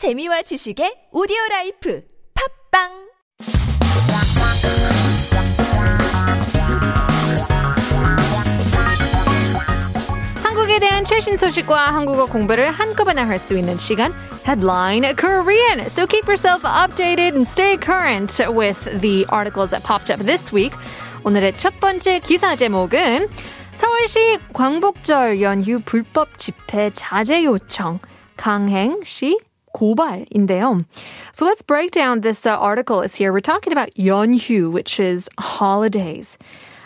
재미와 지식의 오디오 라이프 팝빵 한국에 대한 최신 소식과 한국어 공부를 한꺼번에 할 수 있는 시간 Headline Korean. So keep yourself updated and stay current with the articles that popped up this week. 오늘의 첫 번째 기사 제목은 서울시 광복절 연휴 불법 집회 자제 요청 강행 시 고발인데요. So let's break down this uh, article is here. We're talking about 연휴, which is holidays.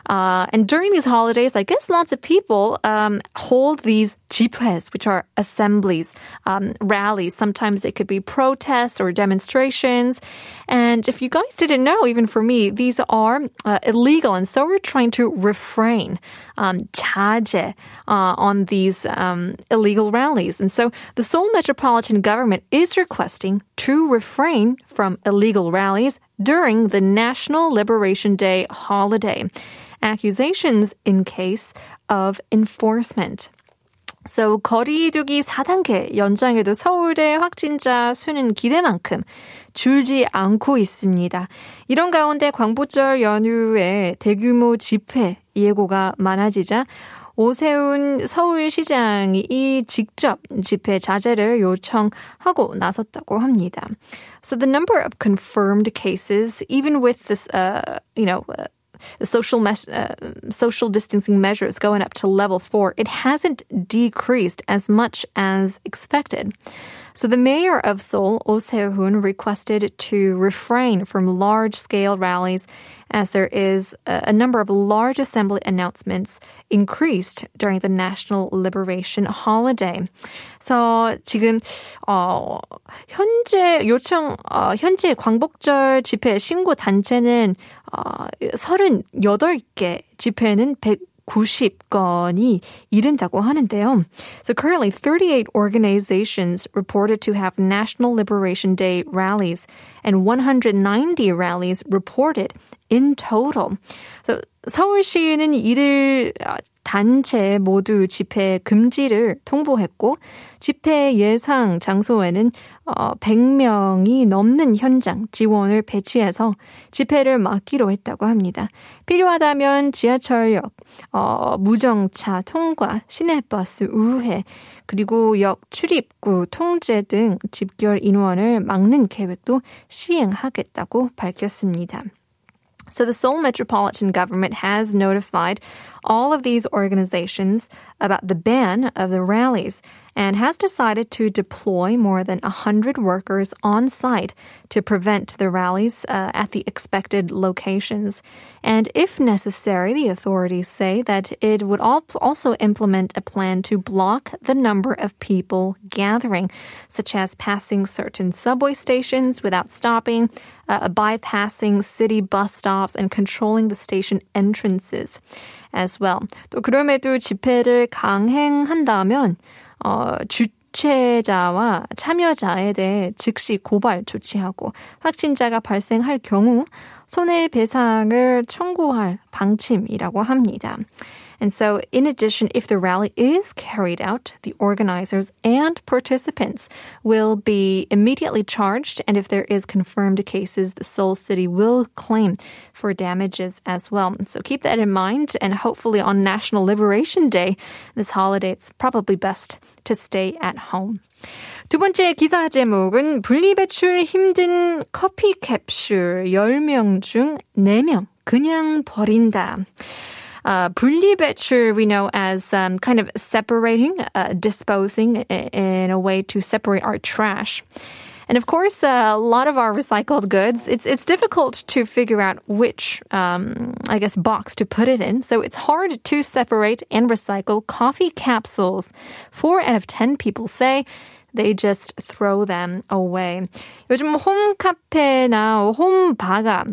Uh, and during these holidays, I guess lots of people um, hold these 집회s, which are assemblies, um, rallies. Sometimes they could be protests or demonstrations. And if you guys didn't know, even for me, these are uh, illegal. And so we're trying to refrain, um, uh, on these um, illegal rallies. And so the Seoul Metropolitan Government is requesting to refrain from illegal rallies during the National Liberation Day holiday. Accusations in case of enforcement. So 거리두기 4단계 연장에도 서울대 확진자 수는 기대만큼 줄지 않고 있습니다. 이런 가운데 광복절 연휴에 대규모 집회 예고가 많아지자 오세훈 서울시장이 이 직접 집회 자제를 요청하고 나섰다고 합니다. So the number of confirmed cases, even with this, uh, you know, uh, social mes- uh, social distancing measures going up to level four, it hasn't decreased as much as expected. So the mayor of Seoul, Oh Se-hoon, requested to refrain from large-scale rallies as there is a number of large assembly announcements increased during the National Liberation Holiday. So 지금 어 현재 요청 어 현재 광복절 집회 신고 단체는 어 38개 집회는 100 90건이 이른다고 하는데요. So currently 38 organizations reported to have National Liberation Day rallies and 190 rallies reported in total. So 서울시는 이들 단체 모두 집회 금지를 통보했고 집회 예상 장소에는 어 100명이 넘는 현장 지원을 배치해서 집회를 막기로 했다고 합니다. 필요하다면 지하철역, 어 무정차 통과, 시내버스 우회, 그리고 역 출입구 통제 등 집결 인원을 막는 계획도 시행하겠다고 밝혔습니다. So the Seoul Metropolitan Government has notified all of these organizations about the ban of the rallies and has decided to deploy more than 100 workers on site to prevent the rallies uh, at the expected locations. And if necessary, the authorities say that it would also implement a plan to block the number of people gathering, such as passing certain subway stations without stopping, uh, bypassing city bus stops, and controlling the station entrances as well. 또 그럼에도 집회를 강행한다면 어, 주최자와 참여자에 대해 즉시 고발 조치하고 확진자가 발생할 경우 손해배상을 청구할 방침이라고 합니다. And so, in addition, if the rally is carried out, the organizers and participants will be immediately charged. And if there is confirmed cases, the Seoul City will claim for damages as well. So keep that in mind. And hopefully on National Liberation Day, this holiday, it's probably best to stay at home. 두 번째 기사 제목은 분리배출 힘든 커피 캡슐 10명 중 4명 그냥 버린다. Uh, 분리배출 we know as um, kind of separating, uh, disposing in a way to separate our trash. And of course, uh, a lot of our recycled goods, it's it's difficult to figure out which, um, I guess, box to put it in. So it's hard to separate and recycle coffee capsules. Four out of ten people say they just throw them away. 요즘 홈카페나 홈바가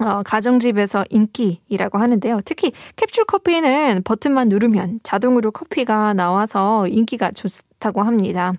어, 가정집에서 인기이라고 하는데요. 특히 캡슐 커피는 버튼만 누르면 자동으로 커피가 나와서 인기가 좋, 많다고 합니다.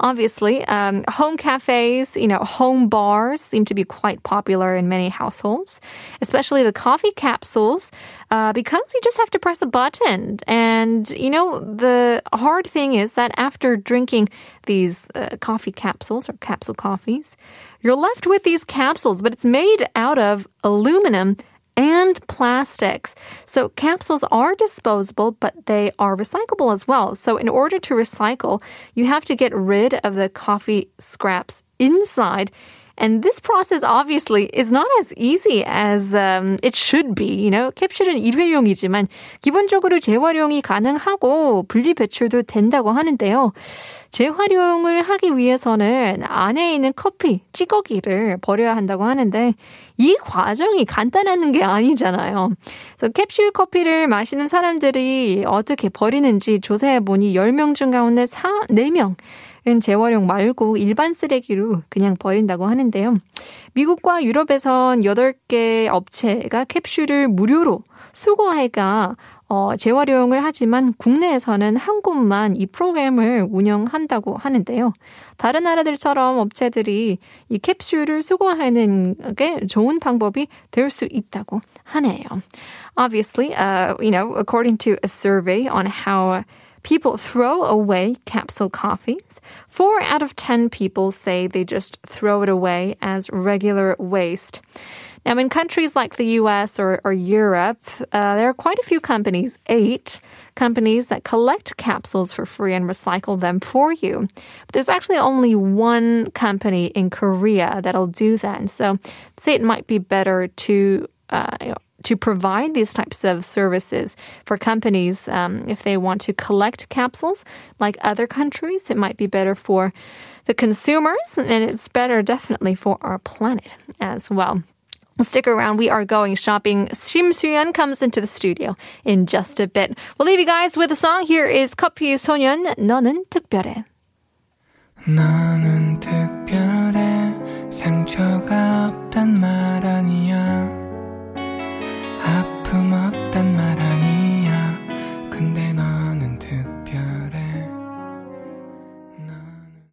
Obviously, um, home cafes, you know, home bars seem to be quite popular in many households, especially the coffee capsules, uh, because you just have to press a button. And, you know, the hard thing is that after drinking these uh, coffee capsules or capsule coffees, you're left with these capsules, but it's made out of aluminum and plastics. So capsules are disposable, but they are recyclable as well. So in order to recycle, you have to get rid of the coffee scraps inside and this process obviously is not as easy as um, it should be. You know, 캡슐은 일회용이지만 기본적으로 재활용이 가능하고 분리 배출도 된다고 하는데요. 재활용을 하기 위해서는 안에 있는 커피 찌꺼기를 버려야 한다고 하는데 이 과정이 간단한 게 아니잖아요. 그래서 캡슐 커피를 마시는 사람들이 어떻게 버리는지 조사해 보니 10명 중 가운데 4, 4명 은 재활용 말고 일반 쓰레기로 그냥 버린다고 하는데요. 미국과 유럽에선 8개 업체가 캡슐을 무료로 수거해가 어, 재활용을 하지만 국내에서는 한 곳만 이 프로그램을 운영한다고 하는데요. 다른 나라들처럼 업체들이 이 캡슐을 수거하는 게 좋은 방법이 될 수 있다고 하네요. Obviously, uh, you know, according to a survey on how people throw away capsule coffees, four out of 10 people say they just throw it away as regular waste. Now, in countries like the US or, or Europe, uh, there are quite a few companies, eight companies that collect capsules for free and recycle them for you. But there's actually only one company in Korea that'll do that. And so, say it might be better to uh, to provide these types of services for companies um, if they want to collect capsules like other countries. It might be better for the consumers, and it's better definitely for our planet as well. Stick around. We are going shopping. Shim Suyeon comes into the studio in just a bit. We'll leave you guys with a song. Here is 커피 소년 너는 특별해. 너는 특별해